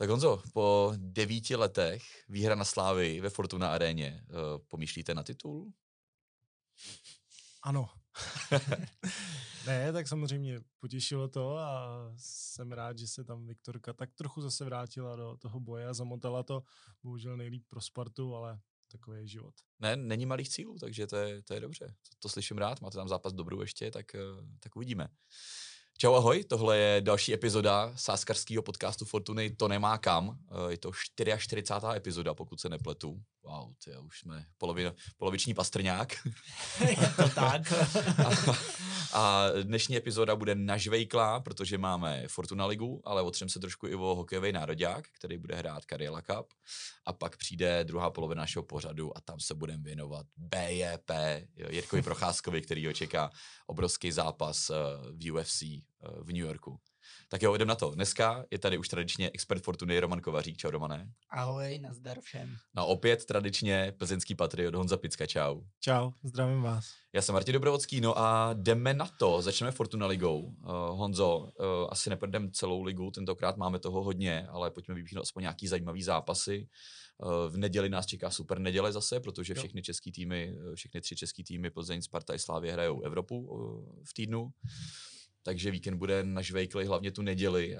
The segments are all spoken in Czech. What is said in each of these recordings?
Tak Honzo, po devíti letech výhra na Slávy ve Fortuna aréně, uh, pomýšlíte na titul? Ano. ne, tak samozřejmě potěšilo to a jsem rád, že se tam Viktorka tak trochu zase vrátila do toho boje a zamotala to. Bohužel nejlíp pro Spartu, ale takový je život. Ne, není malých cílů, takže to je, to je dobře. To, to slyším rád, máte tam zápas dobrou ještě, tak, eh, tak uvidíme. Čau ahoj, tohle je další epizoda sáskarského podcastu Fortuny To nemá kam. Eh, je to 44. epizoda, pokud se nepletu. Wow, ty už jsme polovi, poloviční pastrňák. je to tak. a, a dnešní epizoda bude nažvejklá, protože máme Fortuna ligu, ale otřem se trošku i o hokejový národák, který bude hrát Karela Cup. A pak přijde druhá polovina našeho pořadu a tam se budeme věnovat BJP, Jirkovi Procházkovi, který ho čeká obrovský zápas eh, v UFC v New Yorku. Tak jo, jdem na to. Dneska je tady už tradičně expert Fortuny Roman Kovařík. Čau, Romané. Ahoj, nazdar všem. No opět tradičně plzeňský patriot Honza Picka. Čau. Čau, zdravím vás. Já jsem Martin Dobrovodský, no a jdeme na to. Začneme Fortuna ligou. Uh, Honzo, uh, asi neprojdeme celou ligu, tentokrát máme toho hodně, ale pojďme vypíchnout aspoň nějaký zajímavý zápasy. Uh, v neděli nás čeká super neděle zase, protože všechny český týmy, všechny tři český týmy Plzeň, Sparta i Slávě hrajou Evropu v týdnu takže víkend bude nažvejklý hlavně tu neděli.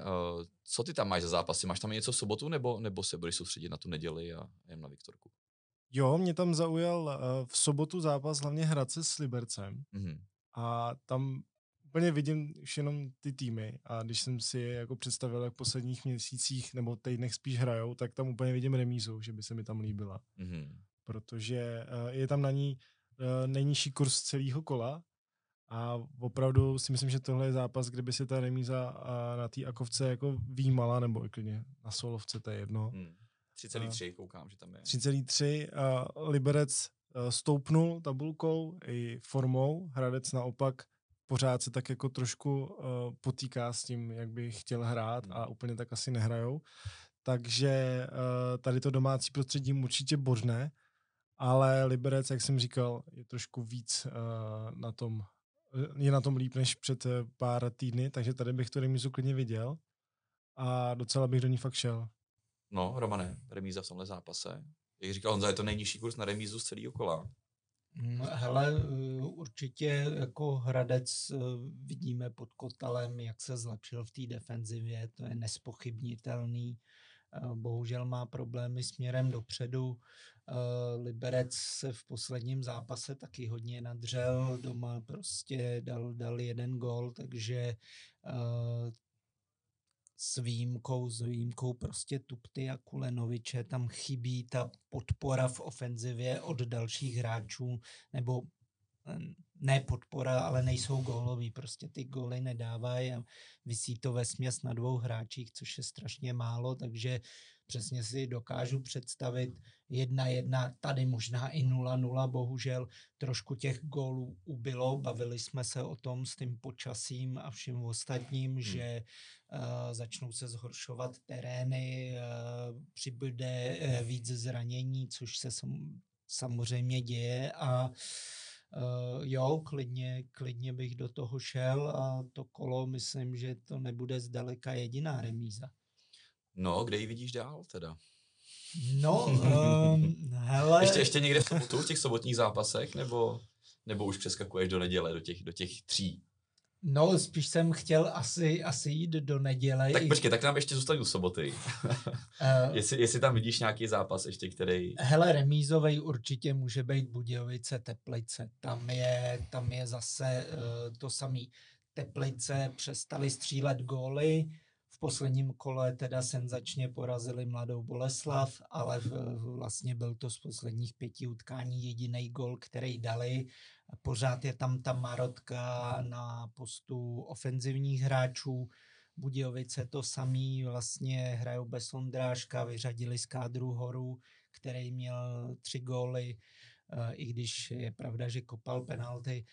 Co ty tam máš za zápasy? Máš tam něco v sobotu, nebo, nebo se budeš soustředit na tu neděli a jen na Viktorku? Jo, mě tam zaujal uh, v sobotu zápas hlavně Hradce s Libercem. Mm-hmm. A tam úplně vidím už jenom ty týmy a když jsem si je jako představil, jak v posledních měsících nebo týdnech spíš hrajou, tak tam úplně vidím remízu, že by se mi tam líbila. Mm-hmm. Protože uh, je tam na ní uh, nejnižší kurz celého kola a opravdu si myslím, že tohle je zápas, kde by se ta remíza na té akovce jako výmala, nebo klidně na solovce, to je jedno. Hmm. 3,3 koukám, že tam je. 3,3. Liberec stoupnul tabulkou i formou, Hradec naopak pořád se tak jako trošku uh, potýká s tím, jak by chtěl hrát hmm. a úplně tak asi nehrajou. Takže uh, tady to domácí prostředí určitě božné, ale Liberec, jak jsem říkal, je trošku víc uh, na tom je na tom líp než před eh, pár týdny, takže tady bych to remízu klidně viděl a docela bych do ní fakt šel. No, Romane, remíza v tomhle zápase. Jak říkal Honza, je to nejnižší kurz na remízu z celého kola. Mm, hele, eh, určitě jako Hradec eh, vidíme pod Kotalem, jak se zlepšil v té defenzivě, to je nespochybnitelný. Bohužel má problémy směrem dopředu. Uh, Liberec se v posledním zápase taky hodně nadřel, doma prostě dal, dal jeden gol, takže uh, s výjimkou, s výjimkou prostě Tupty a Kulenoviče tam chybí ta podpora v ofenzivě od dalších hráčů, nebo ne podpora, ale nejsou góloví, prostě ty góly nedávají a vysí to ve směs na dvou hráčích, což je strašně málo, takže přesně si dokážu představit jedna jedna, tady možná i nula nula, bohužel trošku těch gólů ubylo, bavili jsme se o tom s tím počasím a vším ostatním, hmm. že uh, začnou se zhoršovat terény, uh, přibude uh, víc zranění, což se sam, samozřejmě děje a Uh, jo, klidně, klidně bych do toho šel a to kolo myslím, že to nebude zdaleka jediná remíza. No, kde ji vidíš dál teda? No, um, hele. Ještě, ještě někde v sobotu, v těch sobotních zápasech, nebo, nebo už přeskakuješ do neděle, do těch, do těch tří? No, spíš jsem chtěl asi, asi jít do neděle. Tak počkej, tak nám ještě zůstaň u soboty. uh, jestli, jestli tam vidíš nějaký zápas ještě, který... Hele, remízovej určitě může být Budějovice, Teplice. Tam je, tam je zase uh, to samý. Teplice přestali střílet góly, posledním kole teda senzačně porazili mladou Boleslav, ale vlastně byl to z posledních pěti utkání jediný gol, který dali. Pořád je tam ta marotka na postu ofenzivních hráčů. Budějovice to samý, vlastně hrajou bez Ondráška, vyřadili z kádru Horu, který měl tři góly, eh, i když je pravda, že kopal penalty.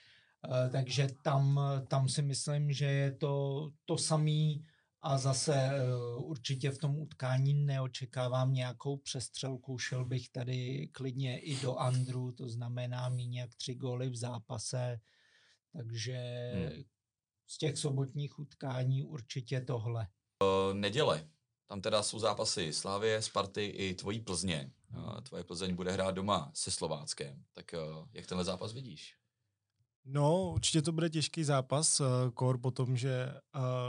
Eh, takže tam, tam si myslím, že je to to samý a zase eh, určitě v tom utkání neočekávám nějakou přestřelku, šel bych tady klidně i do Andru, to znamená mít nějak tři góly v zápase, takže hmm. z těch sobotních utkání určitě tohle. Uh, neděle. tam teda jsou zápasy Slávě, Sparty i tvojí Plzně. Tvoje Plzeň bude hrát doma se Slováckem. Tak jak tenhle zápas vidíš? No, určitě to bude těžký zápas, kor po tom, že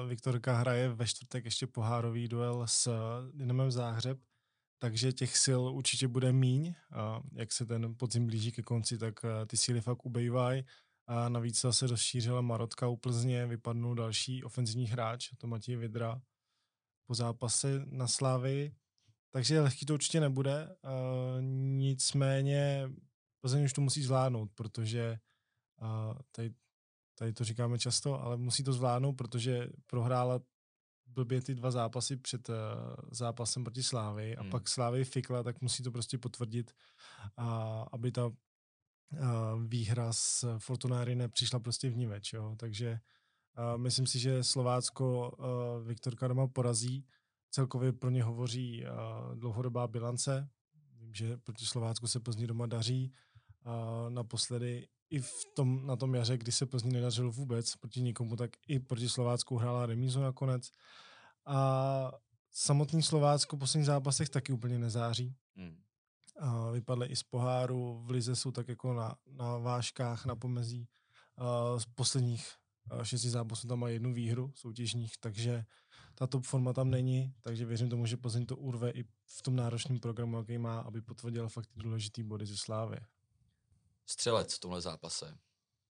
Viktorka hraje ve čtvrtek ještě pohárový duel s Dynamem Záhřeb, takže těch sil určitě bude míň. A jak se ten podzim blíží ke konci, tak ty síly fakt ubejvají. A navíc se rozšířila Marotka u Plzně, vypadnul další ofenzivní hráč, to Matěj Vidra, po zápase na Slávy. Takže lehký to určitě nebude. Nicméně Plzeň už to musí zvládnout, protože uh, tady, tady to říkáme často, ale musí to zvládnout, protože prohrála blbě ty dva zápasy před uh, zápasem proti Slávy a hmm. pak Slávy fikla, tak musí to prostě potvrdit, uh, aby ta uh, výhra s Fortunáry nepřišla prostě v níveč, jo. Takže uh, myslím si, že Slovácko uh, Viktor Karma porazí. Celkově pro ně hovoří uh, dlouhodobá bilance. Vím, že proti Slovácku se Plzni doma daří. Uh, naposledy i v tom, na tom jaře, kdy se Plzni nedařilo vůbec proti nikomu, tak i proti Slovácku hrála remízu nakonec. A samotný Slovácko v posledních zápasech taky úplně nezáří. Hmm. A vypadly i z poháru, v Lize jsou tak jako na, na vážkách, na pomezí. A z posledních šesti zápasů tam má jednu výhru soutěžních, takže ta top forma tam není, takže věřím tomu, že Plzeň to urve i v tom náročném programu, jaký má, aby potvrdil fakt ty důležitý body ze Slávy. Střelec v tomhle zápase.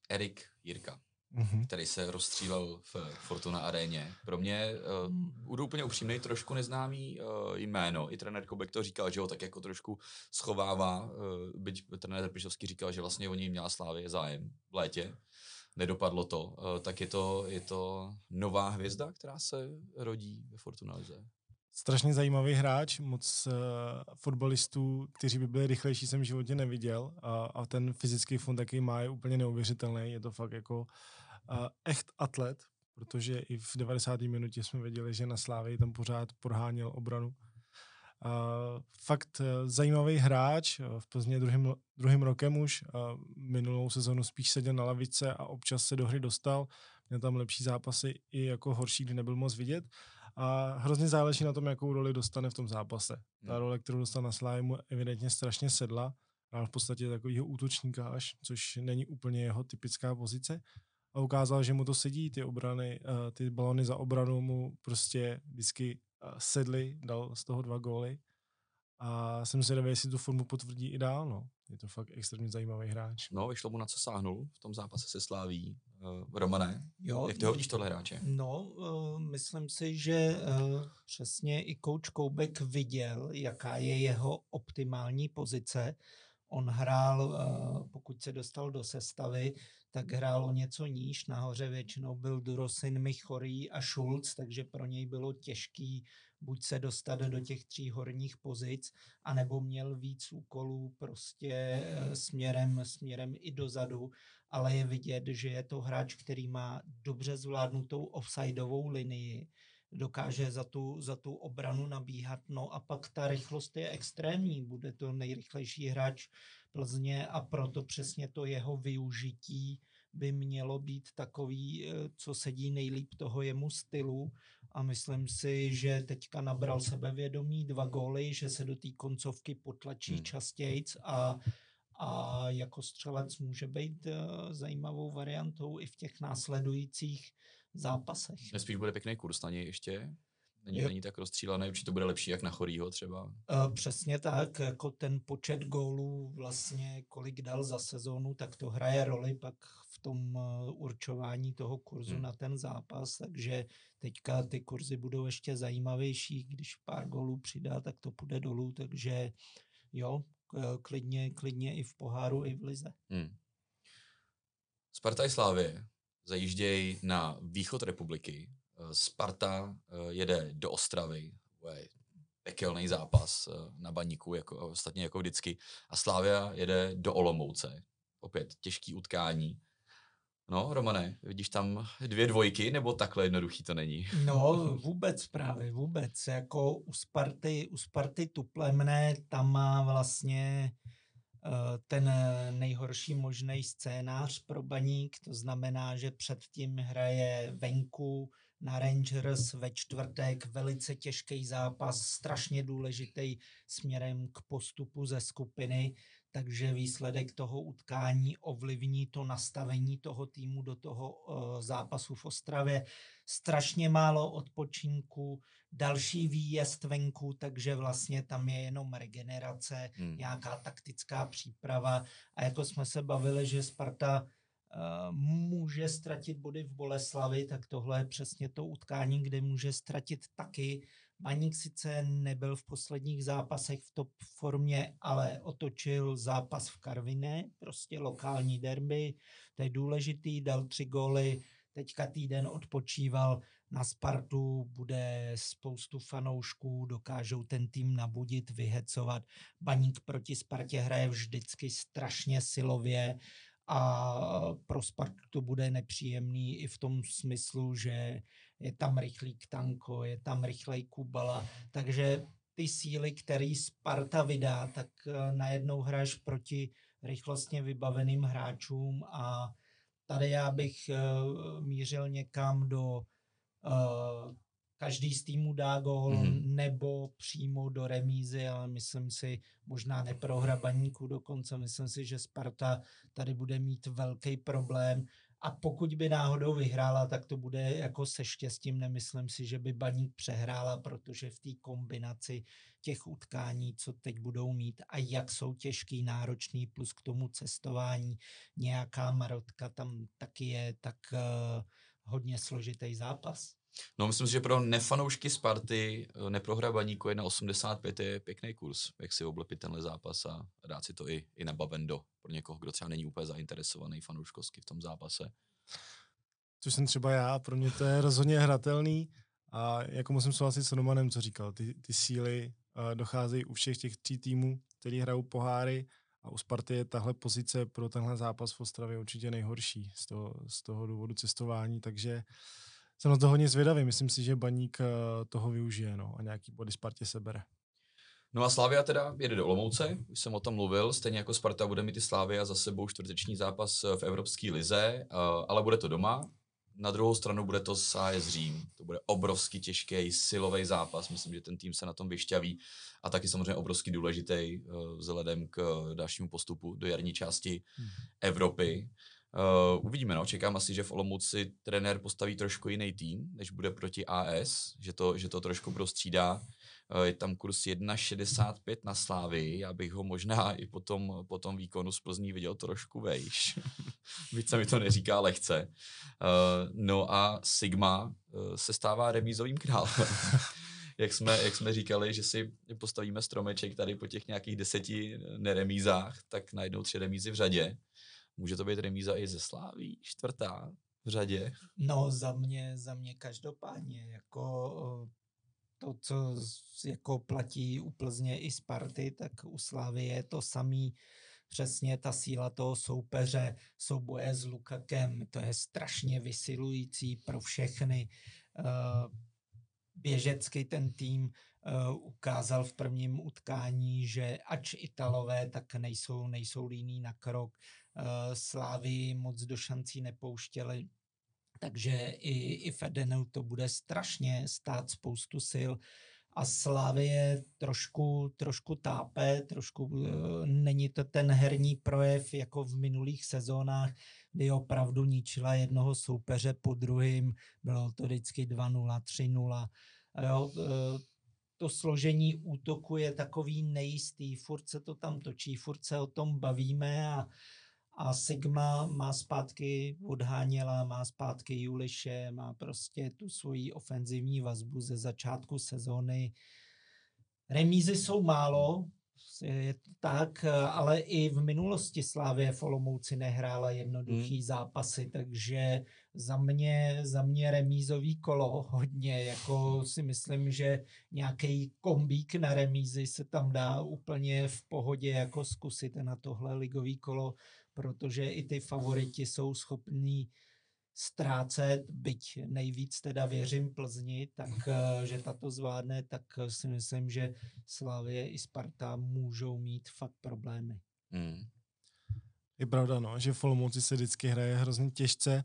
Erik Jirka mm-hmm. který se rozstřílel v Fortuna aréně. Pro mě, uh, budu úplně upřímný, trošku neznámý uh, jméno. I trenér Kobek to říkal, že ho tak jako trošku schovává, uh, byť trenér Trpišovský říkal, že vlastně o něj měla Slávě zájem v létě. Nedopadlo to. Uh, tak je to, je to nová hvězda, která se rodí ve Fortuna Lize strašně zajímavý hráč, moc uh, fotbalistů, kteří by byli rychlejší, jsem v životě neviděl a, a ten fyzický fond, jaký má, je úplně neuvěřitelný. Je to fakt jako uh, echt atlet, protože i v 90. minutě jsme věděli, že na Slávě tam pořád proháněl obranu. Uh, fakt uh, zajímavý hráč, uh, v Plzně druhým, druhým rokem už, uh, minulou sezonu spíš seděl na lavice a občas se do hry dostal. Měl tam lepší zápasy i jako horší, kdy nebyl moc vidět. A hrozně záleží na tom, jakou roli dostane v tom zápase. Ta hmm. role, kterou dostal na Slávě, mu evidentně strašně sedla. Hrál v podstatě takovýho útočníka až, což není úplně jeho typická pozice. A ukázal, že mu to sedí, ty obrany, uh, ty balony za obranu mu prostě vždycky uh, sedly, dal z toho dva góly. A jsem si jestli tu formu potvrdí i dál. No. Je to fakt extrémně zajímavý hráč. No, vyšlo mu na co sáhnul v tom zápase se Sláví. Uh, Romané, jo, jak ty ho vidíš tohle hráče? No, uh, myslím si, že uh, přesně i coach Koubek viděl, jaká je jeho optimální pozice. On hrál, uh, pokud se dostal do sestavy, tak hrál o něco níž. Nahoře většinou byl Durosin, Michorý a Schulz, takže pro něj bylo těžký buď se dostat do těch tří horních pozic, anebo měl víc úkolů prostě eh, směrem, směrem i dozadu, ale je vidět, že je to hráč, který má dobře zvládnutou offsideovou linii, dokáže za tu, za tu obranu nabíhat, no a pak ta rychlost je extrémní, bude to nejrychlejší hráč Plzně a proto přesně to jeho využití by mělo být takový, eh, co sedí nejlíp toho jemu stylu a myslím si, že teďka nabral sebevědomí dva góly, že se do té koncovky potlačí hmm. častějc a, a jako střelec může být uh, zajímavou variantou i v těch následujících zápasech. Spíš bude pěkný kurz na něj ještě? Není, není tak rozstřílený, určitě to bude lepší jak na Chorýho třeba. Uh, přesně tak, jako ten počet gólů vlastně, kolik dal za sezónu, tak to hraje roli pak v tom uh, určování toho kurzu hmm. na ten zápas, takže teďka ty kurzy budou ještě zajímavější, když pár gólů přidá, tak to půjde dolů, takže jo, klidně, klidně i v poháru, i v lize. Hmm. Sparta i Slávě zajíždějí na východ republiky, Eh, Sparta eh, jede do Ostravy, pekelný zápas eh, na baníku, jako, ostatně jako vždycky. A Slávia jede do Olomouce. Opět těžký utkání. No, Romane, vidíš tam dvě dvojky, nebo takhle jednoduchý to není? No, vůbec právě, vůbec. Jako u Sparty, u Sparty Tuplemné, tam má vlastně ten nejhorší možný scénář pro baník, to znamená, že předtím hraje venku na Rangers ve čtvrtek. Velice těžký zápas, strašně důležitý směrem k postupu ze skupiny, takže výsledek toho utkání ovlivní to nastavení toho týmu do toho uh, zápasu v Ostravě. Strašně málo odpočinku, další výjezd venku, takže vlastně tam je jenom regenerace, hmm. nějaká taktická příprava. A jako jsme se bavili, že Sparta může ztratit body v Boleslavi, tak tohle je přesně to utkání, kde může ztratit taky. Baník sice nebyl v posledních zápasech v top formě, ale otočil zápas v Karviné, prostě lokální derby, to je důležitý, dal tři góly, teďka týden odpočíval, na Spartu bude spoustu fanoušků, dokážou ten tým nabudit, vyhecovat. Baník proti Spartě hraje vždycky strašně silově a pro Spartu to bude nepříjemný i v tom smyslu, že je tam rychlý Tanko, je tam rychlej Kubala, takže ty síly, který Sparta vydá, tak eh, najednou hraješ proti rychlostně vybaveným hráčům a tady já bych uh, mířil někam do uh, každý z týmu dá gól mm-hmm. nebo přímo do remízy, ale myslím si, možná neprohra baníku dokonce, myslím si, že Sparta tady bude mít velký problém a pokud by náhodou vyhrála, tak to bude jako se štěstím. Nemyslím si, že by Baník přehrála, protože v té kombinaci těch utkání, co teď budou mít a jak jsou těžký, náročný, plus k tomu cestování, nějaká marotka tam taky je, tak uh, hodně složitý zápas. No, myslím si, že pro nefanoušky Sparty eh, neprohra baníku 1,85 je pěkný kurz, jak si oblepit tenhle zápas a dát si to i, i na Bavendo pro někoho, kdo třeba není úplně zainteresovaný fanouškovsky v tom zápase. Což jsem třeba já, pro mě to je rozhodně hratelný a jako musím souhlasit s Romanem, co říkal, ty, ty síly uh, docházejí u všech těch tří týmů, který hrajou poháry a u Sparty je tahle pozice pro tenhle zápas v Ostravě určitě nejhorší z toho, z toho důvodu cestování, takže uh, jsem na to hodně zvědavý. Myslím si, že Baník eh, toho využije no, a nějaký body Spartě sebere. No a Slávia teda jede do Olomouce, už jsem o tom mluvil, stejně jako Sparta bude mít i Slávia za sebou čtvrteční zápas v Evropské lize, eh, ale bude to doma. Na druhou stranu bude to s Řím. To bude obrovský těžký, silový zápas. Myslím, že ten tým se na tom vyšťaví a taky samozřejmě obrovský důležitý eh, vzhledem k dalšímu postupu do jarní části hmm. Evropy. Uh, uvidíme, no. Čekám asi, že v Olomouci trenér postaví trošku jiný tým, než bude proti AS, že to, že to trošku prostřídá. Uh, je tam kurz 1,65 na Slávy, já bych ho možná i po tom, po tom výkonu z Plzní viděl trošku vejš. Víc se mi to neříká lehce. Uh, no a Sigma se stává remízovým králem. jak jsme, jak jsme říkali, že si postavíme stromeček tady po těch nějakých deseti neremízách, tak najdou tři remízy v řadě. Může to být remíza i ze Sláví, čtvrtá v řadě? No za mě, za mě každopádně, jako to, co jako platí u Plzně i Sparty, tak u Slávy je to samý, přesně ta síla toho soupeře, souboje s Lukakem, to je strašně vysilující pro všechny. Běžecky ten tým ukázal v prvním utkání, že ač Italové, tak nejsou, nejsou líní na krok. Eh, Slávy moc do šancí nepouštěli, takže i, i Fedenu to bude strašně stát spoustu sil. A Slávie trošku, trošku tápe, trošku uh, není to ten herní projev jako v minulých sezónách, kdy opravdu ničila jednoho soupeře po druhým, bylo to vždycky 2-0, 3-0. Jo, uh, to složení útoku je takový nejistý, furt se to tam točí, furt se o tom bavíme a a Sigma má zpátky odháněla, má zpátky Juliše, má prostě tu svoji ofenzivní vazbu ze začátku sezóny. Remízy jsou málo, je to tak, ale i v minulosti Slávě v Olomouci nehrála jednoduchý hmm. zápasy, takže za mě, za mě remízový kolo hodně, jako si myslím, že nějaký kombík na remízy se tam dá úplně v pohodě jako zkusit na tohle ligový kolo protože i ty favoriti jsou schopní ztrácet, byť nejvíc teda věřím Plzni, tak eh, že tato zvládne, tak eh, si myslím, že Slavie i Sparta můžou mít fakt problémy. Hmm. Je pravda, no, že v Olomouci se vždycky hraje hrozně těžce.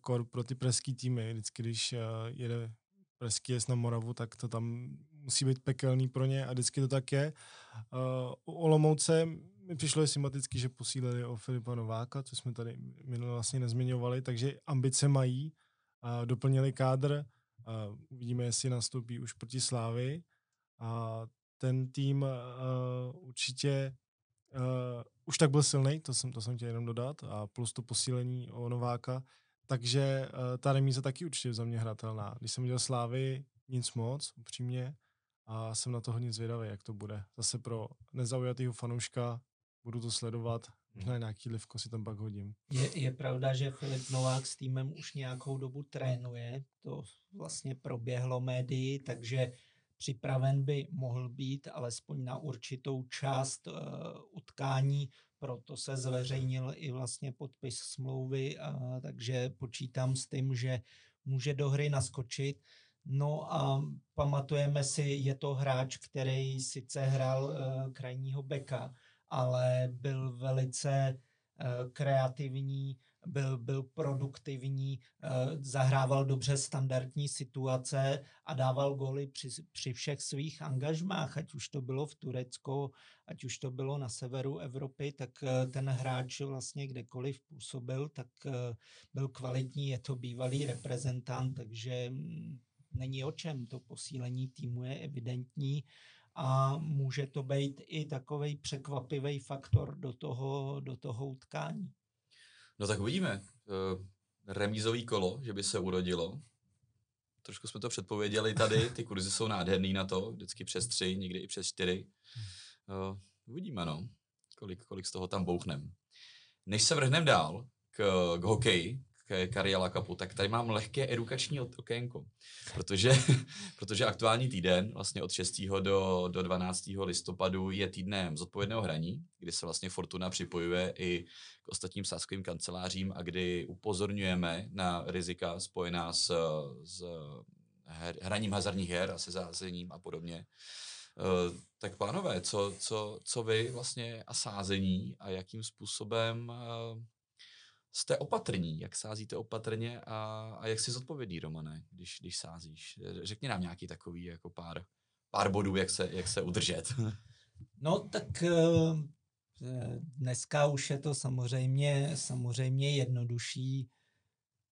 kor pro ty preský týmy. Vždycky, když uh, jede preský jest na Moravu, tak to tam musí být pekelný pro ně a vždycky to tak je. Uh, u Olomouce mi přišlo je sympaticky, že posílili o Filipa Nováka, co jsme tady minule vlastně nezmiňovali, takže ambice mají, uh, doplnili kádr, uh, uvidíme, jestli nastoupí už proti Slávy a ten tým uh, určitě uh, už tak byl silný, to jsem, to jsem chtěl jenom dodat, a plus to posílení o Nováka, takže uh, ta remíza taky určitě za mě hratelná. Když jsem viděl Slávy, nic moc, upřímně, a jsem na to hodně zvědavý, jak to bude. Zase pro nezaujatýho fanouška budu to sledovat, možná nějaký livko si tam pak hodím. Je, je pravda, že Filip Novák s týmem už nějakou dobu trénuje, to vlastně proběhlo médii, takže připraven by mohl být alespoň na určitou část uh, utkání, proto se zveřejnil i vlastně podpis smlouvy, uh, takže počítám s tím, že může do hry naskočit. No a pamatujeme si, je to hráč, který sice hrál uh, krajního beka, ale byl velice uh, kreativní, byl, byl produktivní, uh, zahrával dobře standardní situace a dával góly při, při všech svých angažmách, ať už to bylo v Turecku, ať už to bylo na severu Evropy, tak uh, ten hráč vlastně kdekoliv působil, tak byl kvalitní, je to bývalý reprezentant, takže mm, není o čem. To posílení týmu je evidentní a může to být i takový překvapivý faktor do toho, do toho utkání. No tak uvidíme. Uh, remízový kolo, že by se urodilo. Trošku jsme to předpověděli tady, ty kurzy jsou nádherný na to, vždycky přes tři, někdy i přes čtyři. Uh, uvidíme, no, kolik, kolik z toho tam bouchnem. Než se vrhneme dál k, k hokeji, Kariela Kapu, tak tady mám lehké edukační okénko, protože, protože aktuální týden, vlastně od 6. do, do 12. listopadu je týdnem zodpovědného hraní, kdy se vlastně Fortuna připojuje i k ostatním sáskovým kancelářím a kdy upozorňujeme na rizika spojená s, s her, hraním hazardních her a se zázením a podobně. Uh, tak pánové, co, co, co vy vlastně a sázení a jakým způsobem uh, jste opatrní, jak sázíte opatrně a, a jak si zodpovědný, Romane, když, když sázíš. Řekni nám nějaký takový jako pár, pár bodů, jak se, jak se udržet. No tak eh, dneska už je to samozřejmě, samozřejmě jednodušší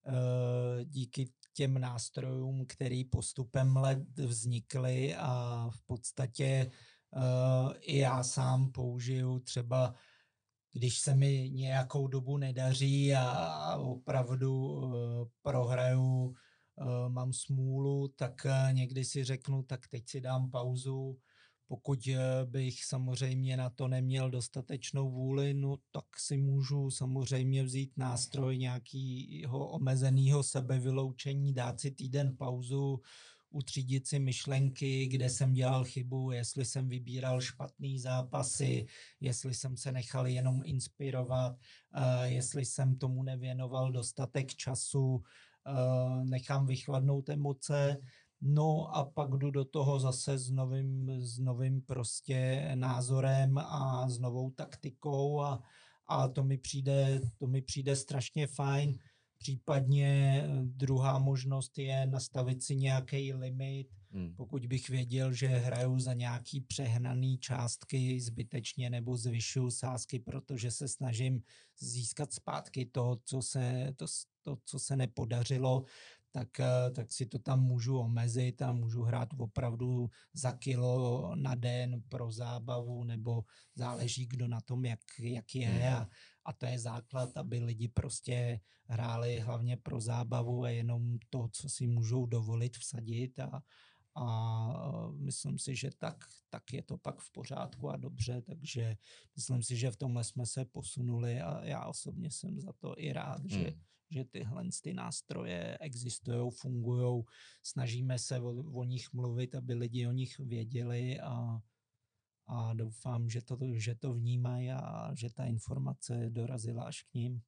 eh, díky těm nástrojům, který postupem let vznikly a v podstatě eh, i já sám použiju třeba když se mi nějakou dobu nedaří a opravdu uh, prohraju, uh, mám smůlu, tak uh, někdy si řeknu, tak teď si dám pauzu. Pokud bych samozřejmě na to neměl dostatečnou vůli, no tak si můžu samozřejmě vzít nástroj nějakého omezeného sebevyloučení, dát si týden pauzu, utřídit si myšlenky, kde jsem dělal chybu, jestli jsem vybíral špatný zápasy, jestli jsem se nechal jenom inspirovat, uh, jestli jsem tomu nevěnoval dostatek času, uh, nechám vychladnout emoce, No a pak jdu do toho zase s novým, s novým prostě názorem a s novou taktikou a, a to mi přijde, to mi přijde strašně fajn. Případně eh, druhá možnost je nastavit si nějaký limit, hmm. pokud bych věděl, že hraju za nějaký přehnaný částky zbytečně nebo zvyšuju sázky, protože se snažím získat zpátky to, co se, to, to, co se nepodařilo, tak, eh, tak si to tam můžu omezit a můžu hrát opravdu za kilo na den pro zábavu, nebo záleží, kdo na tom, jak, jak je. Hmm. A, a to je základ, aby lidi prostě hráli hlavně pro zábavu a jenom to, co si můžou dovolit vsadit a, a myslím si, že tak, tak je to pak v pořádku a dobře, takže myslím si, že v tomhle jsme se posunuli a já osobně jsem za to i rád, hmm. že, že tyhle ty nástroje existují, fungují, snažíme se o, o nich mluvit, aby lidi o nich věděli a, a doufám, že to, že to vnímají a že ta informace dorazila až k ním.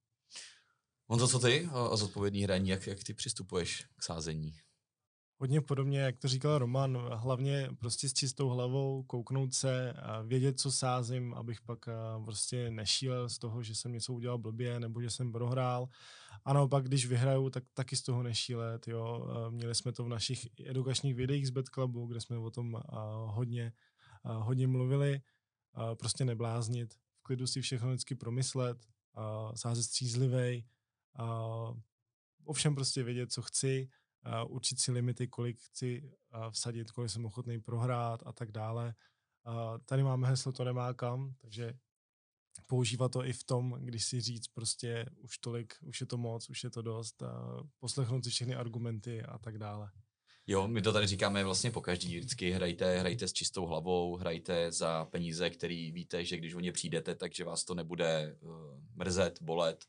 Honzo, co ty a zodpovědný hraní, jak, jak ty přistupuješ k sázení? Hodně podobně, jak to říkal Roman, hlavně prostě s čistou hlavou, kouknout se, a vědět, co sázím, abych pak prostě nešílel z toho, že jsem něco udělal blbě nebo že jsem prohrál. A naopak, když vyhraju, tak taky z toho nešílet. Jo. Měli jsme to v našich edukačních videích z Bad Clubu, kde jsme o tom hodně, hodně mluvili. Prostě nebláznit, v klidu si všechno vždycky promyslet, sázet střízlivej, ovšem prostě vědět, co chci, učit si limity, kolik chci vsadit, kolik jsem ochotný prohrát a tak dále. Tady máme heslo to nemá kam, takže používat to i v tom, když si říct prostě už tolik, už je to moc, už je to dost, poslechnout si všechny argumenty a tak dále. Jo, my to tady říkáme vlastně po každý. Vždycky hrajte, hrajte s čistou hlavou, hrajte za peníze, který víte, že když o ně přijdete, takže vás to nebude uh, mrzet, bolet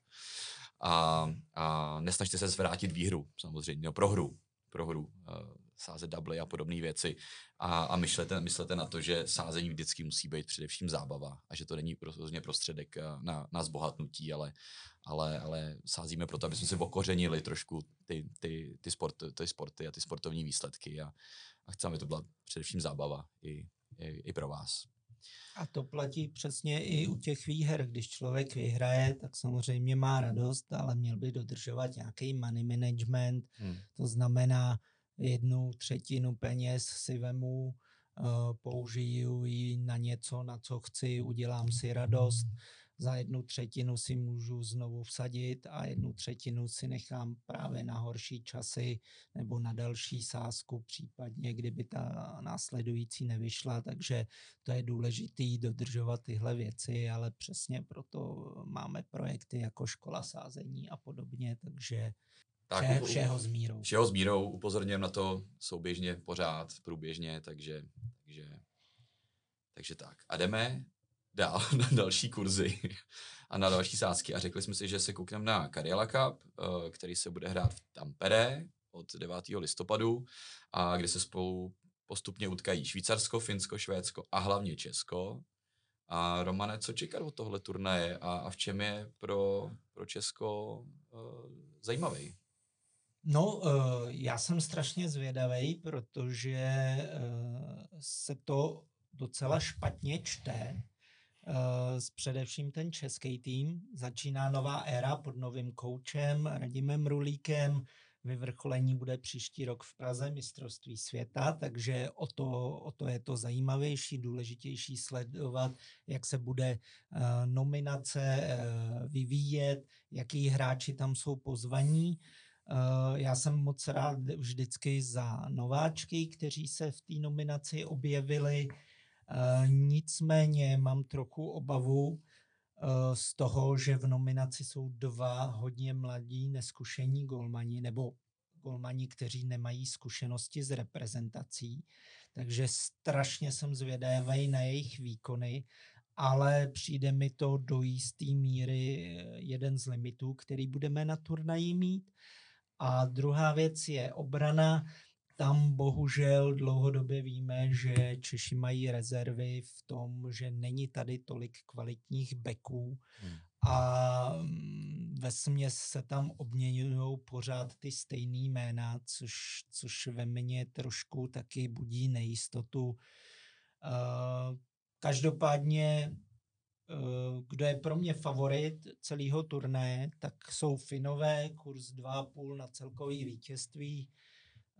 a, a nesnažte se zvrátit výhru, samozřejmě, no, prohru, prohru, uh, sázet double a podobné věci a, a myslete, myslete na to, že sázení vždycky musí být především zábava a že to není rozhodně prostředek eh, na, na zbohatnutí, ale, ale, ale sázíme proto, aby jsme si okořenili trošku ty, ty, ty, sport, ty sporty a ty sportovní výsledky a, a chceme, aby to byla především zábava i, i, i pro vás. A to platí přesně i u těch výher. Když člověk vyhraje, tak samozřejmě má radost, ale měl by dodržovat nějaký money management. Hmm. To znamená, jednu třetinu peněz si vemu, uh, použiju ji na něco, na co chci, udělám si radost za jednu třetinu si můžu znovu vsadit a jednu třetinu si nechám právě na horší časy nebo na další sázku, případně kdyby ta následující nevyšla, takže to je důležité dodržovat tyhle věci, ale přesně proto máme projekty jako škola sázení a podobně, takže tak, vše, všeho s mírou. Všeho s mírou, upozorňujeme na to souběžně, pořád, průběžně, takže, takže, takže tak. A jdeme dál na další kurzy a na další sázky a řekli jsme si, že se koukneme na Karjala Cup, eh, který se bude hrát v Tampere od 9. listopadu a kde se spolu postupně utkají Švýcarsko, Finsko, Švédsko a hlavně Česko. A Romane, co čekat od tohle turnaje a, a v čem je pro, pro Česko uh, zajímavý? No, uh, já jsem strašně zvědavý, protože uh, se to docela špatně čte Uh, především ten český tým. Začíná nová éra pod novým koučem Radimem Rulíkem. Vyvrcholení bude příští rok v Praze, mistrovství světa, takže o to, o to je to zajímavější, důležitější sledovat, jak se bude uh, nominace uh, vyvíjet, jaký hráči tam jsou pozvaní. Já jsem moc rád vždycky za nováčky, kteří se v té nominaci objevili. Eh, nicméně mám trochu obavu eh, z toho, že v nominaci jsou dva hodně mladí, neskušení golmani, nebo golmani, kteří nemají zkušenosti s reprezentací. Takže strašně jsem zvědavý na jejich výkony, ale přijde mi to do jisté míry eh, jeden z limitů, který budeme na turnaji mít. A druhá věc je obrana tam bohužel dlouhodobě víme, že Češi mají rezervy v tom, že není tady tolik kvalitních beků hmm. a mm, ve směs se tam obměňují pořád ty stejný jména, což, což ve mně trošku taky budí nejistotu. Uh, každopádně uh, kdo je pro mě favorit celého turnaje, tak jsou Finové, kurz 2,5 na celkový vítězství.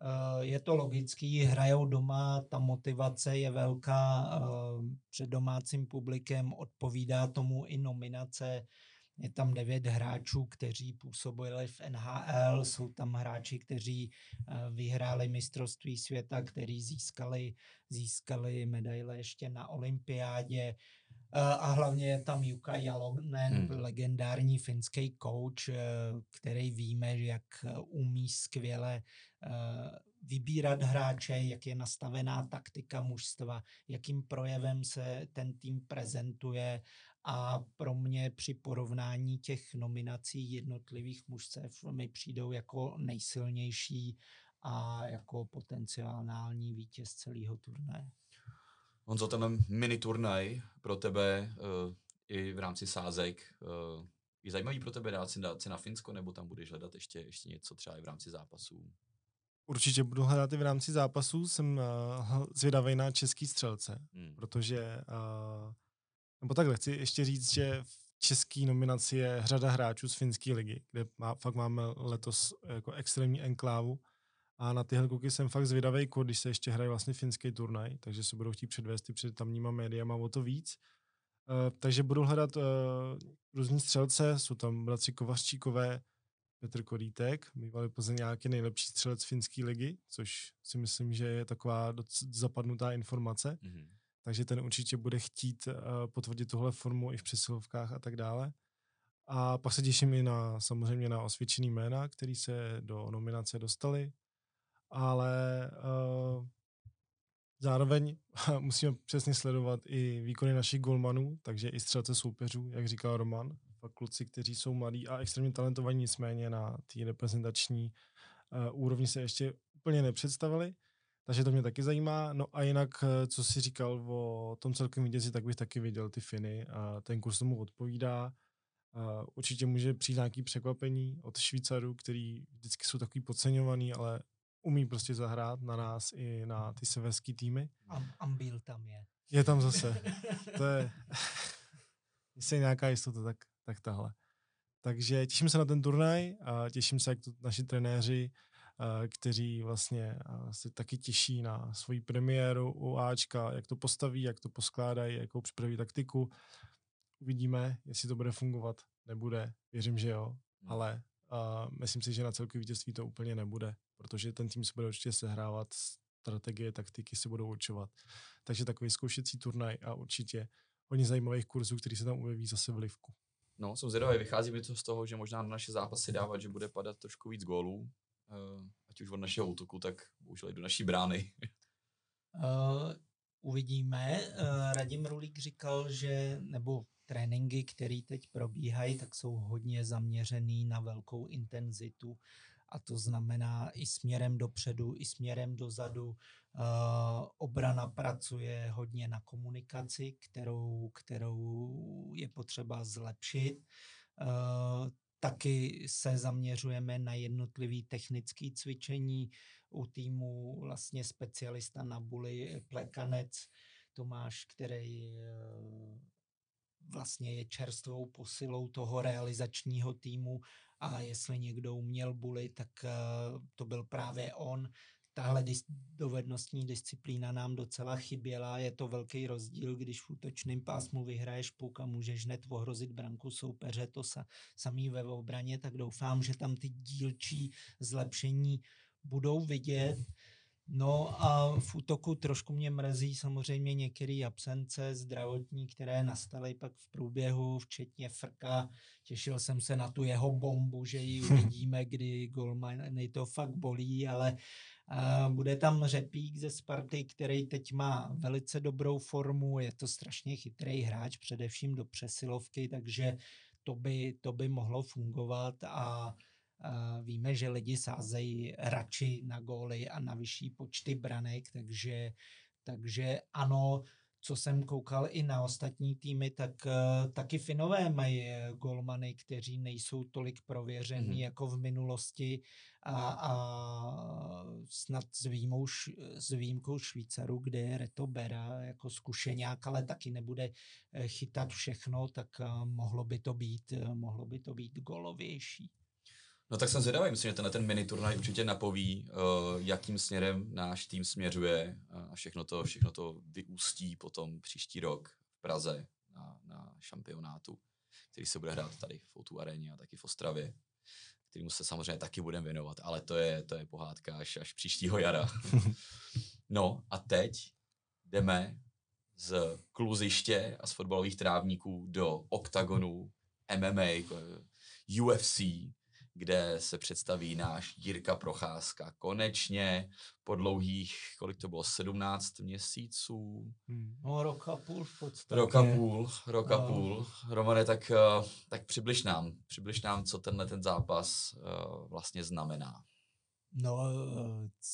Eh, je to logický, hrajou doma, ta motivace je velká eh, před domácím publikem, odpovídá tomu i nominace. Je tam devět hráčů, kteří působili v NHL, jsou tam hráči, kteří eh, vyhráli mistrovství světa, kteří získali, získali medaile ještě na olympiádě. A hlavně je tam Juka Jalonen, hmm. legendární finský coach, který víme, jak umí skvěle vybírat hráče, jak je nastavená taktika mužstva, jakým projevem se ten tým prezentuje a pro mě při porovnání těch nominací jednotlivých mužstev mi přijdou jako nejsilnější a jako potenciální vítěz celého turnaje. Honzo, ten mini turnaj pro tebe uh, i v rámci sázek uh, je zajímavý pro tebe dát si, dát si na Finsko, nebo tam budeš hledat ještě, ještě něco třeba i v rámci zápasů? určitě budu hledat i v rámci zápasů. Jsem uh, zvědavý na český střelce, hmm. protože, uh, nebo takhle, chci ještě říct, že v české nominaci je řada hráčů z finské ligy, kde má, fakt máme letos jako extrémní enklávu. A na tyhle kluky jsem fakt zvědavý, když se ještě hraje vlastně finský turnaj, takže se budou chtít předvést i před tamníma médiama o to víc. Uh, takže budu hledat uh, různí střelce, jsou tam bratři Kovařčíkové, Petr Korítek, bývalý nějaký nejlepší střelec finské ligy, což si myslím, že je taková zapadnutá informace. Mm-hmm. Takže ten určitě bude chtít uh, potvrdit tuhle formu i v přesilovkách a tak dále. A pak se těším i na samozřejmě na osvědčený jména, který se do nominace dostali. Ale uh, zároveň musíme přesně sledovat i výkony našich golmanů, takže i střelce soupeřů, jak říkal Roman fakt kluci, kteří jsou mladí a extrémně talentovaní, nicméně na té reprezentační uh, úrovni se ještě úplně nepředstavili. Takže to mě taky zajímá. No a jinak, eh, co jsi říkal o tom celkem vítězi, tak bych taky viděl ty Finy. A ten kurz tomu odpovídá. Určitě může přijít nějaký překvapení od Švýcarů, který vždycky jsou takový podceňovaný, ale umí prostě zahrát na nás i na ty severské týmy. Am, Ambil tam je. Je tam zase. To je... Jestli je nějaká jistota, tak tak tahle. Takže těším se na ten turnaj a těším se, jak to naši trenéři, kteří vlastně se taky těší na svoji premiéru u Ačka, jak to postaví, jak to poskládají, jakou připraví taktiku. Uvidíme, jestli to bude fungovat. Nebude, věřím, že jo, hmm. ale uh, myslím si, že na celkový vítězství to úplně nebude, protože ten tým se bude určitě sehrávat, strategie, taktiky se budou určovat. Takže takový zkoušecí turnaj a určitě hodně zajímavých kurzů, který se tam objeví zase v Livku. No, jsem zvědavý. Vychází mi to z toho, že možná na naše zápasy dávat, že bude padat trošku víc gólů, uh, ať už od našeho útoku, tak bohužel i do naší brány. uh, uvidíme. Uh, Radim Rulík říkal, že, nebo tréninky, které teď probíhají, tak jsou hodně zaměřený na velkou intenzitu a to znamená i směrem dopředu, i směrem dozadu. Uh, obrana pracuje hodně na komunikaci, kterou, kterou je potřeba zlepšit. Uh, taky se zaměřujeme na jednotlivý technický cvičení. U týmu vlastně specialista na buly plekanec Tomáš, který vlastně je čerstvou posilou toho realizačního týmu a jestli někdo uměl buly, tak uh, to byl právě on. Tahle dis- dovednostní disciplína nám docela chyběla. Je to velký rozdíl, když v útočném pásmu vyhraješ puk a můžeš hned ohrozit branku soupeře, to sa, samý ve obraně, tak doufám, že tam ty dílčí zlepšení budou vidět. No a v útoku trošku mě mrzí samozřejmě některé absence zdravotní, které nastaly pak v průběhu, včetně Frka. Těšil jsem se na tu jeho bombu, že ji uvidíme, kdy golmany to fakt bolí, ale a bude tam Řepík ze Sparty, který teď má velice dobrou formu, je to strašně chytrý hráč, především do přesilovky, takže to by, to by mohlo fungovat a Víme, že lidi sázejí radši na góly a na vyšší počty branek, takže, takže ano, co jsem koukal i na ostatní týmy, tak uh, taky Finové mají golmany, kteří nejsou tolik prověření mm-hmm. jako v minulosti a, a snad s, výjimou, s výjimkou Švýcaru, kde je Reto Bera jako zkušeňák, ale taky nebude eh, chytat všechno, tak mohlo by to být, mohlo by to být golovější. No tak jsem zvědavý, myslím, že tenhle ten mini turnaj určitě napoví, uh, jakým směrem náš tým směřuje a všechno to, všechno to vyústí potom příští rok v Praze na, na šampionátu, který se bude hrát tady v Outu aréně a taky v Ostravě, kterému se samozřejmě taky budeme věnovat, ale to je, to je pohádka až, až příštího jara. no a teď jdeme z kluziště a z fotbalových trávníků do oktagonu MMA, UFC, kde se představí náš Jirka Procházka. Konečně po dlouhých, kolik to bylo, 17 měsíců? Hmm. No, rok a půl v podstatě. Rok a půl, rok a no. půl. Romane, tak, eh, tak přibliž nám, přibliž nám, co tenhle ten zápas uh, vlastně znamená. No,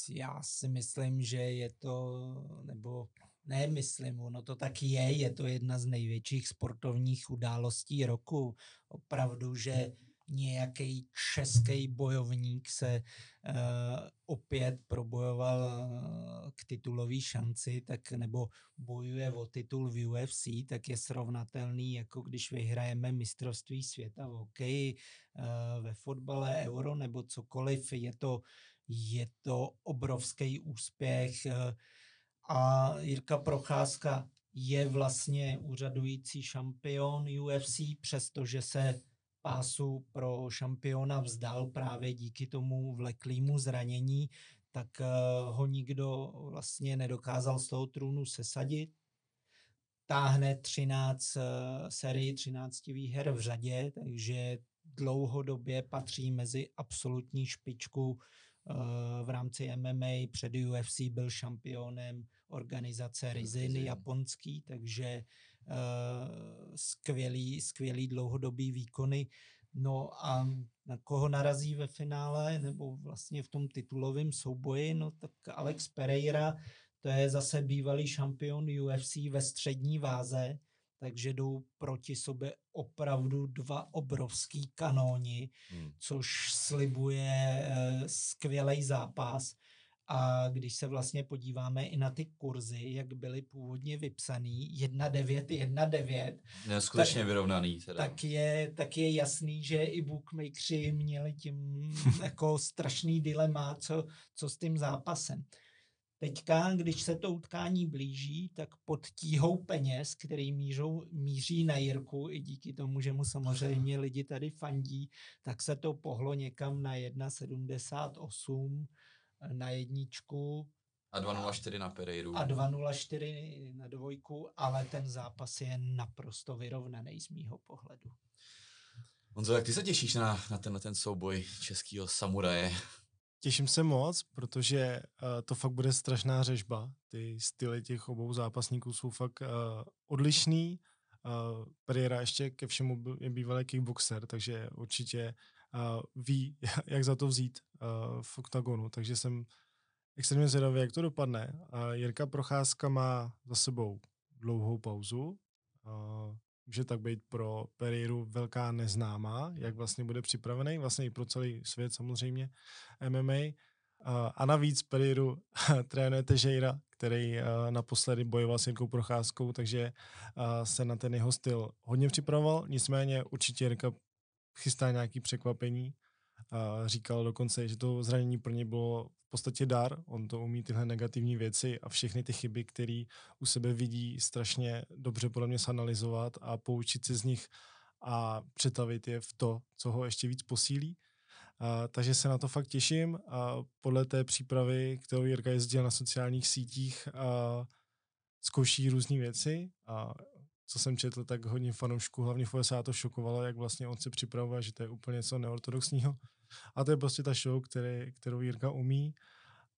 já si myslím, že je to, nebo ne, myslím, ono to tak je, je to jedna z největších sportovních událostí roku. Opravdu, že nějaký český bojovník se uh, opět probojoval uh, k titulové šanci, tak nebo bojuje o titul v UFC, tak je srovnatelný, jako když vyhrajeme mistrovství světa v hokeji, uh, ve fotbale, euro nebo cokoliv. Je to, je to obrovský úspěch. Uh, a Jirka Procházka je vlastně úřadující šampion UFC, přestože se pásu pro šampiona vzdal právě díky tomu vleklýmu zranění, tak eh, ho nikdo vlastně nedokázal z toho trůnu sesadit. Táhne 13 eh, sérii 13 výher v řadě, takže dlouhodobě patří mezi absolutní špičku eh, v rámci MMA. Před UFC byl šampionem organizace Rizin japonský, takže uh, skvělý, skvělý dlouhodobý výkony. No a na koho narazí ve finále, nebo vlastně v tom titulovém souboji, no tak Alex Pereira, to je zase bývalý šampion UFC ve střední váze, takže jdou proti sobě opravdu dva obrovský kanóni, hmm. což slibuje uh, skvělý zápas. A když se vlastně podíváme i na ty kurzy, jak byly původně vypsaný, 1,9, 1,9. Je skutečně tak, vyrovnaný. Teda. Tak, je, tak je jasný, že i bookmakeri měli tím jako strašný dilema, co, co s tím zápasem. Teďka, když se to utkání blíží, tak pod tíhou peněz, který mířou, míří na Jirku, i díky tomu, že mu samozřejmě lidi tady fandí, tak se to pohlo někam na 1,78 na jedničku. A 2.04 na Pereiru. A 2.04 na dvojku, ale ten zápas je naprosto vyrovnaný z mýho pohledu. Honzo, jak ty se těšíš na, na, ten, na ten souboj českého samuraje? Těším se moc, protože uh, to fakt bude strašná řežba. Ty styly těch obou zápasníků jsou fakt uh, odlišný. Uh, Pereira ještě ke všemu je bývalý kickboxer, takže určitě uh, ví, jak za to vzít uh, v oktagonu, takže jsem extrémně zvědavý, jak to dopadne. Uh, Jirka Procházka má za sebou dlouhou pauzu, uh, může tak být pro Pereiru velká neznámá, jak vlastně bude připravený, vlastně i pro celý svět samozřejmě MMA. A navíc Pereiru trénuje Tejera, který naposledy bojoval s Jirkou Procházkou, takže se na ten jeho styl hodně připravoval, nicméně určitě Jirka chystá nějaké překvapení. A říkal dokonce, že to zranění pro ně bylo v podstatě dar. On to umí tyhle negativní věci a všechny ty chyby, které u sebe vidí, strašně dobře podle mě sanalizovat a poučit se z nich a přetavit je v to, co ho ještě víc posílí. A, takže se na to fakt těším a podle té přípravy, kterou Jirka jezdil na sociálních sítích, a zkouší různé věci a co jsem četl, tak hodně fanoušků, hlavně v USA to šokovalo, jak vlastně on se připravuje, že to je úplně něco neortodoxního. A to je prostě ta show, který, kterou Jirka umí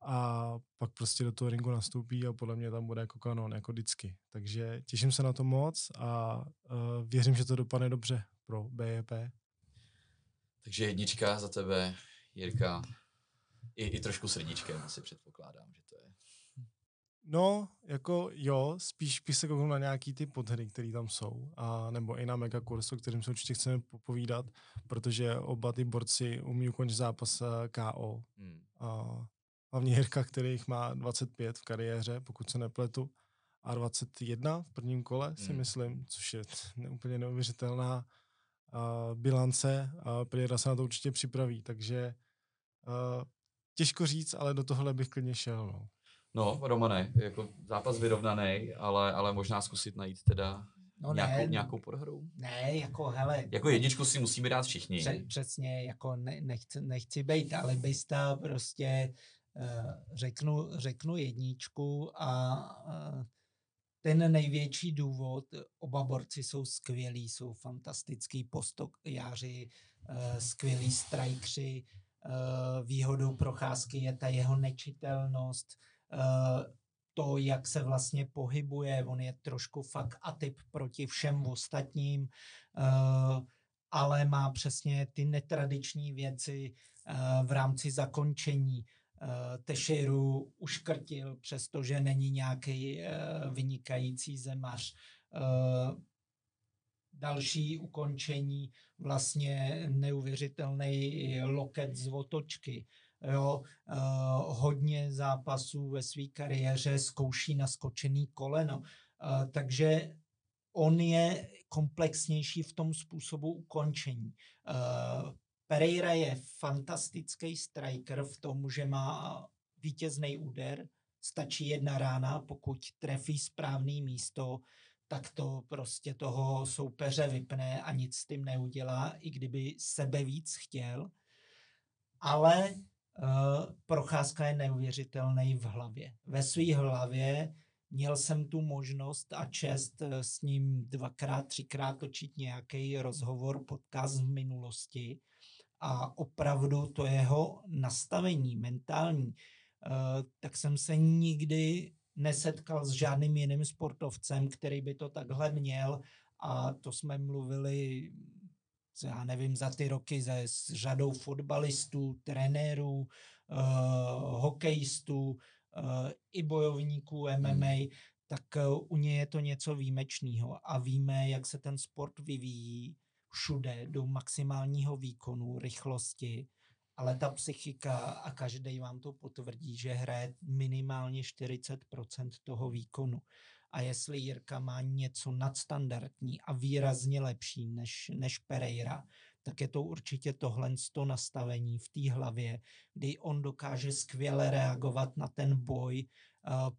a pak prostě do toho ringu nastoupí a podle mě tam bude jako kanon, jako vždycky. Takže těším se na to moc a uh, věřím, že to dopadne dobře pro BEP. Takže jednička za tebe, Jirka, i, i trošku srdíčkem asi předpokládám, že. No, jako jo, spíš bych se kouknu na nějaký ty podhry, které tam jsou, a nebo i na mega kursu, o kterým se určitě chceme popovídat, protože oba ty borci umí ukončit zápas eh, KO. Hmm. A hlavně Jirka, který jich má 25 v kariéře, pokud se nepletu, a 21 v prvním kole, si hmm. myslím, což je úplně neuvěřitelná uh, bilance a Priera se na to určitě připraví, takže uh, těžko říct, ale do tohle bych klidně šel. No. No, Romane, jako zápas vyrovnaný, ale, ale možná zkusit najít teda no nějakou, ne, nějakou podhru. Ne, jako hele. Jako jedničku si musíme dát všichni. Pře- přesně, jako ne, nechci, nechci být alibista, prostě uh, řeknu, řeknu jedničku a uh, ten největší důvod, oba borci jsou skvělí, jsou fantastický postojáři, uh, skvělí strajkři, uh, výhodou procházky je ta jeho nečitelnost, Eh, to, jak se vlastně pohybuje, on je trošku fakt atyp proti všem ostatním, eh, ale má přesně ty netradiční věci eh, v rámci zakončení. Tešeru uškrtil, přestože není nějaký vynikající zemař. další ukončení, vlastně neuvěřitelný loket z otočky. Jo, uh, hodně zápasů ve své kariéře zkouší naskočený koleno. Uh, takže on je komplexnější v tom způsobu ukončení. Uh, Pereira je fantastický striker v tom, že má vítězný úder, stačí jedna rána, pokud trefí správný místo, tak to prostě toho soupeře vypne a nic s tím neudělá, i kdyby sebe víc chtěl. Ale procházka je neuvěřitelný v hlavě. Ve své hlavě měl jsem tu možnost a čest eh, s ním dvakrát, třikrát točit nějaký rozhovor, podcast v minulosti a opravdu to jeho nastavení mentální, uh, tak jsem se nikdy nesetkal s žádným jiným sportovcem, který by to takhle měl a to jsme mluvili já nevím, za ty roky se, s řadou fotbalistů, trenérů, uh, hokejistů, uh, i bojovníků MMA, hmm. tak uh, u něj je to něco výjimečného a víme, jak se ten sport vyvíjí všude do maximálního výkonu, rychlosti ale ta psychika, a každý vám to potvrdí, že hraje minimálně 40% toho výkonu. A jestli Jirka má něco nadstandardní a výrazně lepší než, než Pereira, tak je to určitě tohle to nastavení v té hlavě, kdy on dokáže skvěle reagovat na ten boj,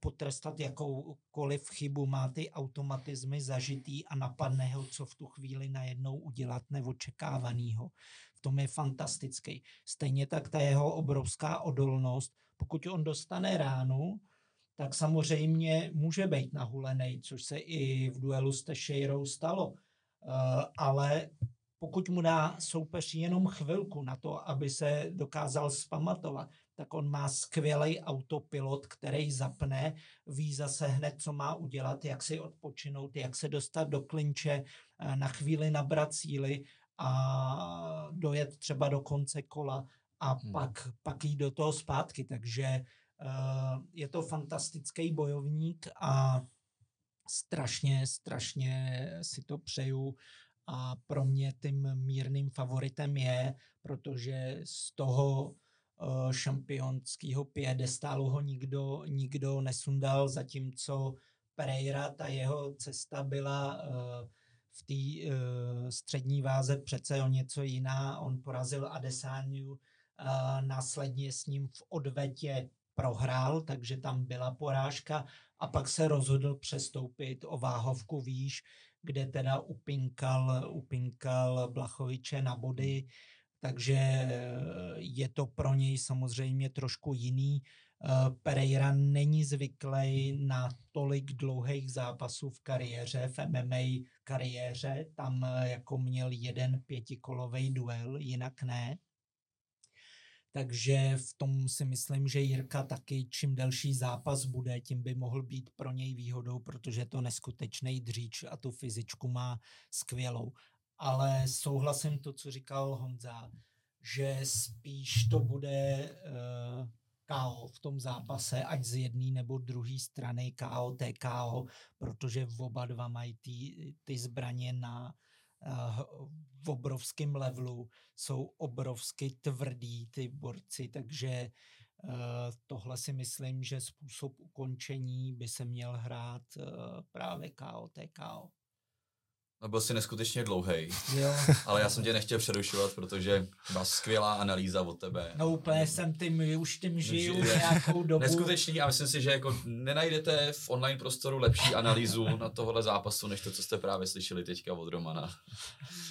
potrestat jakoukoliv chybu, má ty automatizmy zažitý a napadne ho, co v tu chvíli najednou udělat neočekávanýho v tom je fantastický. Stejně tak ta jeho obrovská odolnost, pokud on dostane ránu, tak samozřejmě může být nahulený, což se i v duelu s Teixeirou stalo. Uh, ale pokud mu dá soupeř jenom chvilku na to, aby se dokázal spamatovat, tak on má skvělý autopilot, který zapne, ví zase hned, co má udělat, jak si odpočinout, jak se dostat do klinče, eh, na chvíli nabrat síly a dojet třeba do konce kola a hmm. pak, pak jít do toho zpátky. Takže je to fantastický bojovník a strašně, strašně si to přeju a pro mě tím mírným favoritem je, protože z toho uh, šampionského piedestálu ho nikdo, nikdo nesundal, zatímco Pereira, ta jeho cesta byla uh, v té střední váze přece o něco jiná. On porazil Adesániu, uh, následně s ním v odvetě prohrál, takže tam byla porážka a pak se rozhodl přestoupit o váhovku výš, kde teda upinkal, upinkal Blachoviče na body, takže eh, je to pro něj samozřejmě trošku jiný. Eh, Pereira není zvyklý na tolik dlouhých zápasů v kariéře, v MMA kariéře. Tam eh, jako měl jeden pětikolový duel, jinak ne. Takže v tom si myslím, že Jirka taky čím delší zápas bude, tím by mohl být pro něj výhodou, protože to neskutečný dříč a tu fyzičku má skvělou. Ale souhlasím to, co říkal Honza, že spíš to bude uh, KO v tom zápase, ať z jedné nebo druhé strany KO, TKO, protože oba dva mají ty, ty zbraně na v obrovském levelu, jsou obrovsky tvrdí ty borci, takže uh, tohle si myslím, že způsob ukončení by se měl hrát uh, právě KO, TKO. No byl jsi neskutečně dlouhý, ale já jsem tě nechtěl přerušovat, protože má skvělá analýza od tebe. No úplně jsem tím, už tím žiju Žije. nějakou dobu. Neskutečný a myslím si, že jako nenajdete v online prostoru lepší analýzu na tohle zápasu, než to, co jste právě slyšeli teďka od Romana.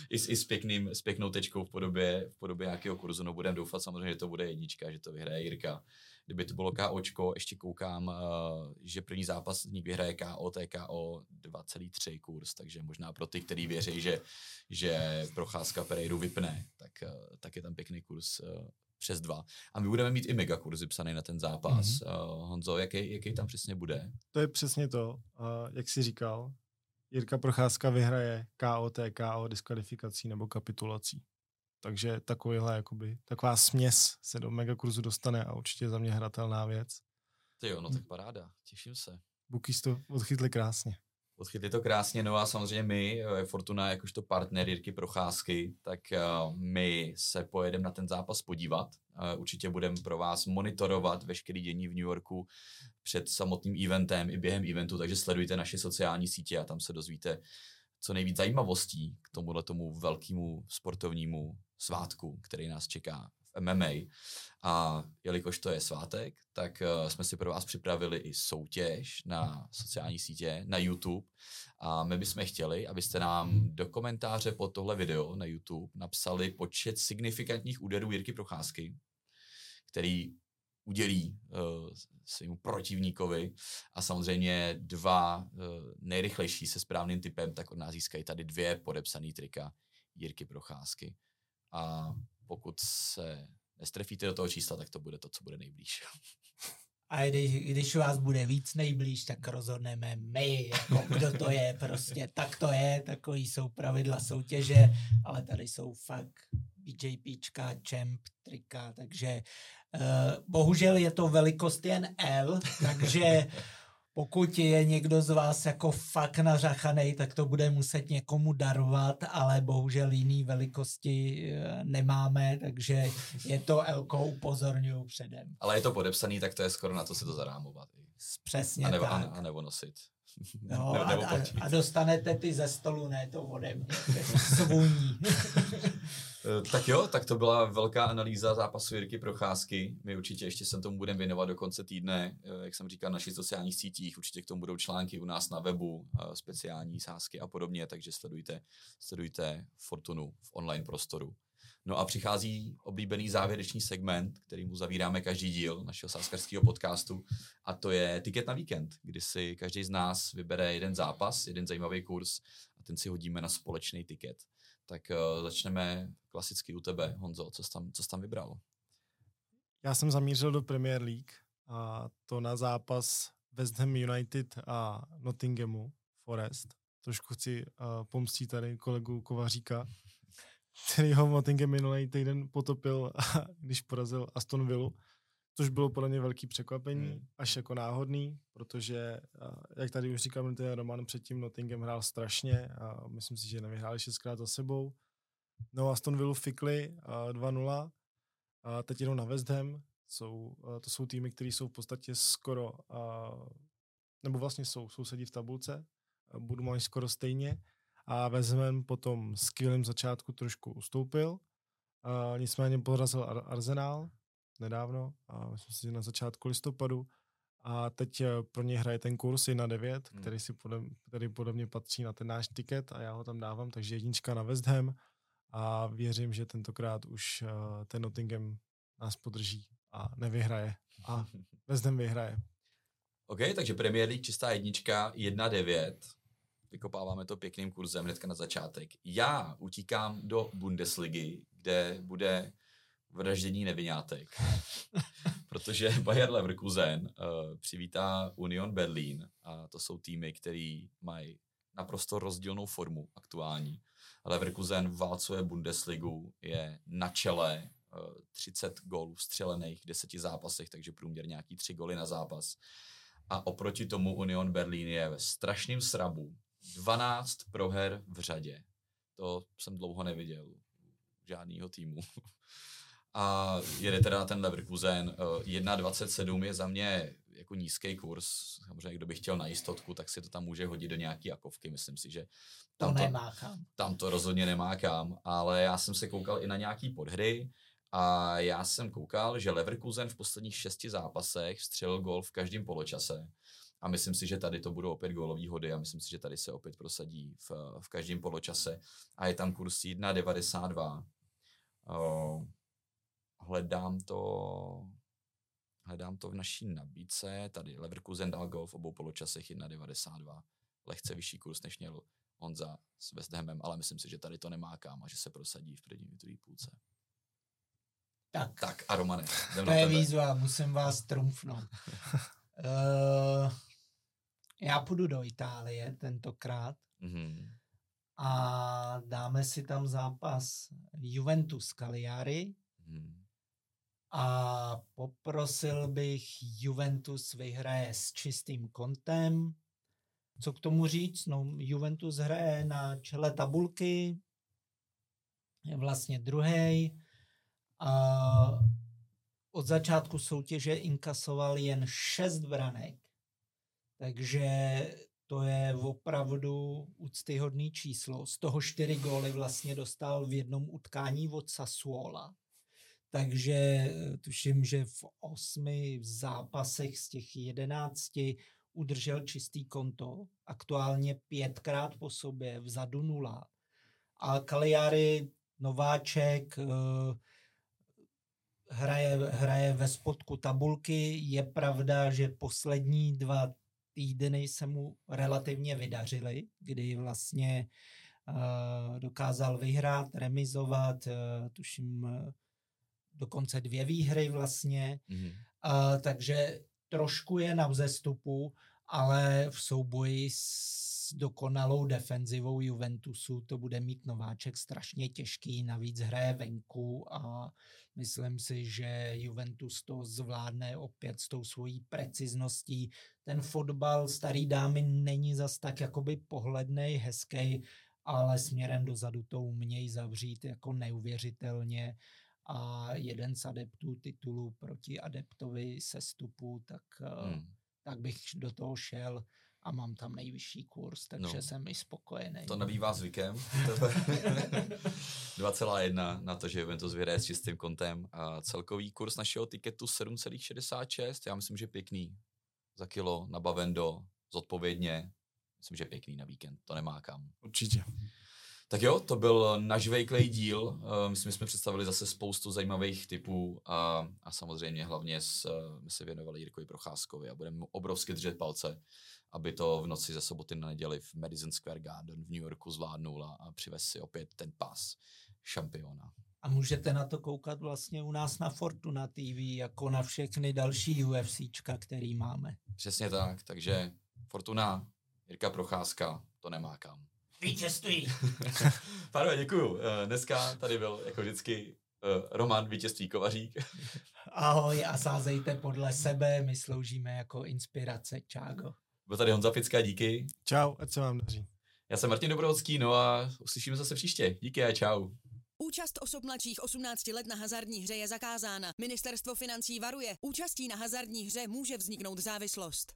I, s, i s, pěkným, s pěknou tečkou v podobě, v podobě nějakého kurzu. No budeme doufat samozřejmě, že to bude jednička, že to vyhraje Jirka kdyby to bylo KOčko, ještě koukám, uh, že první zápasník vyhraje KO, TKO 2,3 kurz, takže možná pro ty, kteří věří, že, že procházka Pereiru vypne, tak, uh, tak je tam pěkný kurz uh, přes dva. A my budeme mít i mega kurzy psaný na ten zápas. Mm-hmm. Uh, Honzo, jaký, jaký tam přesně bude? To je přesně to, uh, jak jsi říkal. Jirka Procházka vyhraje KO, TKO, diskvalifikací nebo kapitulací. Takže takovýhle, jakoby, taková směs se do megakurzu dostane a určitě za mě hratelná věc. Ty jo, no tak paráda, těším se. Bookies to odchytli krásně. Odchytli to krásně, no a samozřejmě my, eh, Fortuna jakožto partner Jirky Procházky, tak uh, my se pojedeme na ten zápas podívat. Uh, určitě budeme pro vás monitorovat veškerý dění v New Yorku před samotným eventem i během eventu, takže sledujte naše sociální sítě a tam se dozvíte co nejvíc zajímavostí k tomuhle tomu velkému sportovnímu svátku, který nás čeká v MMA. A jelikož to je svátek, tak uh, jsme si pro vás připravili i soutěž na sociální sítě, na YouTube. A my bychom chtěli, abyste nám do komentáře pod tohle video na YouTube napsali počet signifikantních úderů Jirky Procházky, který udělí uh, svému protivníkovi a samozřejmě dva uh, nejrychlejší se správným typem, tak od nás získají tady dvě podepsané trika Jirky Procházky. A pokud se nestrefíte do toho čísla, tak to bude to, co bude nejblíž. A když, když vás bude víc nejblíž, tak rozhodneme my, jako kdo to je prostě. Tak to je, takový jsou pravidla soutěže, ale tady jsou fakt BJPčka, champ, trika, takže uh, bohužel je to velikost jen L, takže pokud je někdo z vás jako fakt nařachaný, tak to bude muset někomu darovat, ale bohužel jiný velikosti eh, nemáme, takže je to Elko, upozorňuju předem. Ale je to podepsaný, tak to je skoro na to si to zarámovat. Přesně a nebo, tak. A, a nebo nosit. No, nebo, nebo a, a, dostanete ty ze stolu, ne to ode mě. Svůní. Eh, tak jo, tak to byla velká analýza zápasu Jirky Procházky. My určitě ještě se tomu budeme věnovat do konce týdne, eh, jak jsem říkal, na našich sociálních sítích. Určitě k tomu budou články u nás na webu, eh, speciální sázky a podobně, takže sledujte, sledujte Fortunu v online prostoru. No a přichází oblíbený závěrečný segment, který mu zavíráme každý díl našeho sáskarského podcastu a to je tiket na víkend, kdy si každý z nás vybere jeden zápas, jeden zajímavý kurz a ten si hodíme na společný tiket. Tak uh, začneme klasicky u tebe, Honzo, co jsi tam, co jsi tam vybral? Já jsem zamířil do Premier League a to na zápas West Ham United a Nottinghamu Forest. Trošku chci uh, pomstit tady kolegu Kovaříka, který ho Nottingham minulý týden potopil, když porazil Aston Villa, což bylo podle mě velký překvapení, hmm. až jako náhodný, protože, jak tady už říkal ten Roman, předtím Nottingham hrál strašně a myslím si, že nevyhráli šestkrát za sebou. No Aston Villa fikli 2-0 a teď jenom na West Ham. Jsou, to jsou týmy, které jsou v podstatě skoro, nebo vlastně jsou sousedí v tabulce, budou mají skoro stejně a vezmem po tom skvělém začátku trošku ustoupil. A nicméně porazil Ar- Arsenal nedávno, a myslím si, že na začátku listopadu. A teď eh, pro ně hraje ten kurz 1-9, hmm. který, si pode, který podobně patří na ten náš tiket a já ho tam dávám, takže jednička na West Ham a věřím, že tentokrát už uh, ten Nottingham nás podrží a nevyhraje. A West Ham vyhraje. OK, takže Premier League čistá jednička 1-9 vykopáváme to pěkným kurzem hnedka na začátek. Já utíkám do Bundesligy, kde bude vraždění nevinátek, protože Bayer Leverkusen uh, přivítá Union Berlin a to jsou týmy, které mají naprosto rozdílnou formu aktuální. Leverkusen válcuje Bundesligu, je na čele, uh, 30 gólů střelených v deseti zápasech, takže průměr nějaký 3 góly na zápas. A oproti tomu Union Berlin je ve strašném srabu, 12 proher v řadě. To jsem dlouho neviděl žádného týmu. A jede teda ten Leverkusen. 1,27 eh, je za mě jako nízký kurz. Samozřejmě, kdo by chtěl na jistotku, tak si to tam může hodit do nějaký jakovky. Myslím si, že tam to, nemá kam. Tam to rozhodně nemá kam. Ale já jsem se koukal i na nějaký podhry a já jsem koukal, že Leverkusen v posledních šesti zápasech střelil gol v každém poločase. A myslím si, že tady to budou opět gólový hody a myslím si, že tady se opět prosadí v, v každém poločase. A je tam kurz 1,92. Uh, hledám to hledám to v naší nabídce. Tady Leverkusen dal gol v obou poločasech 1,92. Lehce vyšší kurz, než měl Honza s West Hamem, ale myslím si, že tady to nemá kam a že se prosadí v první druhé půlce. Tak. Tak a Romane, To je výzva, musím vás trumfnout. uh, já půjdu do Itálie tentokrát mm-hmm. a dáme si tam zápas Juventus Cagliari mm-hmm. A poprosil bych Juventus vyhraje s čistým kontem co k tomu říct? No, Juventus hraje na čele tabulky, je vlastně druhý. A od začátku soutěže inkasoval jen šest branek, takže to je opravdu úctyhodný číslo. Z toho čtyři góly vlastně dostal v jednom utkání od Sassuola. Takže eh, tuším, že v osmi zápasech z těch jedenácti udržel čistý konto. Aktuálně pětkrát po sobě, vzadu nula. A Kaliari, nováček, eh, hraje, hraje ve spodku tabulky. Je pravda, že poslední dva týdny se mu relativně vydařily, kdy vlastně uh, dokázal vyhrát, remizovat, tuším dokonce dvě výhry vlastně, mm-hmm. uh, takže trošku je na vzestupu, ale v souboji s dokonalou defenzivou Juventusu to bude mít Nováček strašně těžký, navíc hraje venku a myslím si, že Juventus to zvládne opět s tou svojí precizností. Ten fotbal starý dámy není zas tak jakoby pohlednej, hezký, ale směrem dozadu to umějí zavřít jako neuvěřitelně a jeden z adeptů titulu proti adeptovi sestupu, tak, eh, hmm. tak bych do toho šel a mám tam nejvyšší kurz, takže no. jsem i spokojený. To nebývá zvykem. 2,1 na to, že Juventus vyhraje s čistým kontem. A celkový kurz našeho tiketu 7,66, já myslím, že pěkný. Za kilo, nabaven do zodpovědně. Myslím, že pěkný na víkend, to nemá kam. Určitě. Tak jo, to byl náš vejklej díl. Eh, myslím, že jsme představili zase spoustu zajímavých typů a, a samozřejmě hlavně s, eh, my se věnovali Jirkovi Procházkovi a budeme mu obrovsky držet palce, aby to v noci ze soboty na neděli v Madison Square Garden v New Yorku zvládnul a, a přivez si opět ten pas šampiona. A můžete na to koukat vlastně u nás na Fortuna TV, jako na všechny další UFCčka, který máme. Přesně tak, takže Fortuna, Jirka Procházka, to nemá kam. Vítězství. Pánové, děkuju. Eh, dneska tady byl jako vždycky eh, Roman Vítězství Kovařík. Ahoj a sázejte podle sebe, my sloužíme jako inspirace. Čágo. Byl tady Honza Fická, díky. Čau, ať se vám daří. Já jsem Martin Dobrovodský, no a uslyšíme zase příště. Díky a čau. Účast osob mladších 18 let na hazardní hře je zakázána. Ministerstvo financí varuje. Účastí na hazardní hře může vzniknout závislost.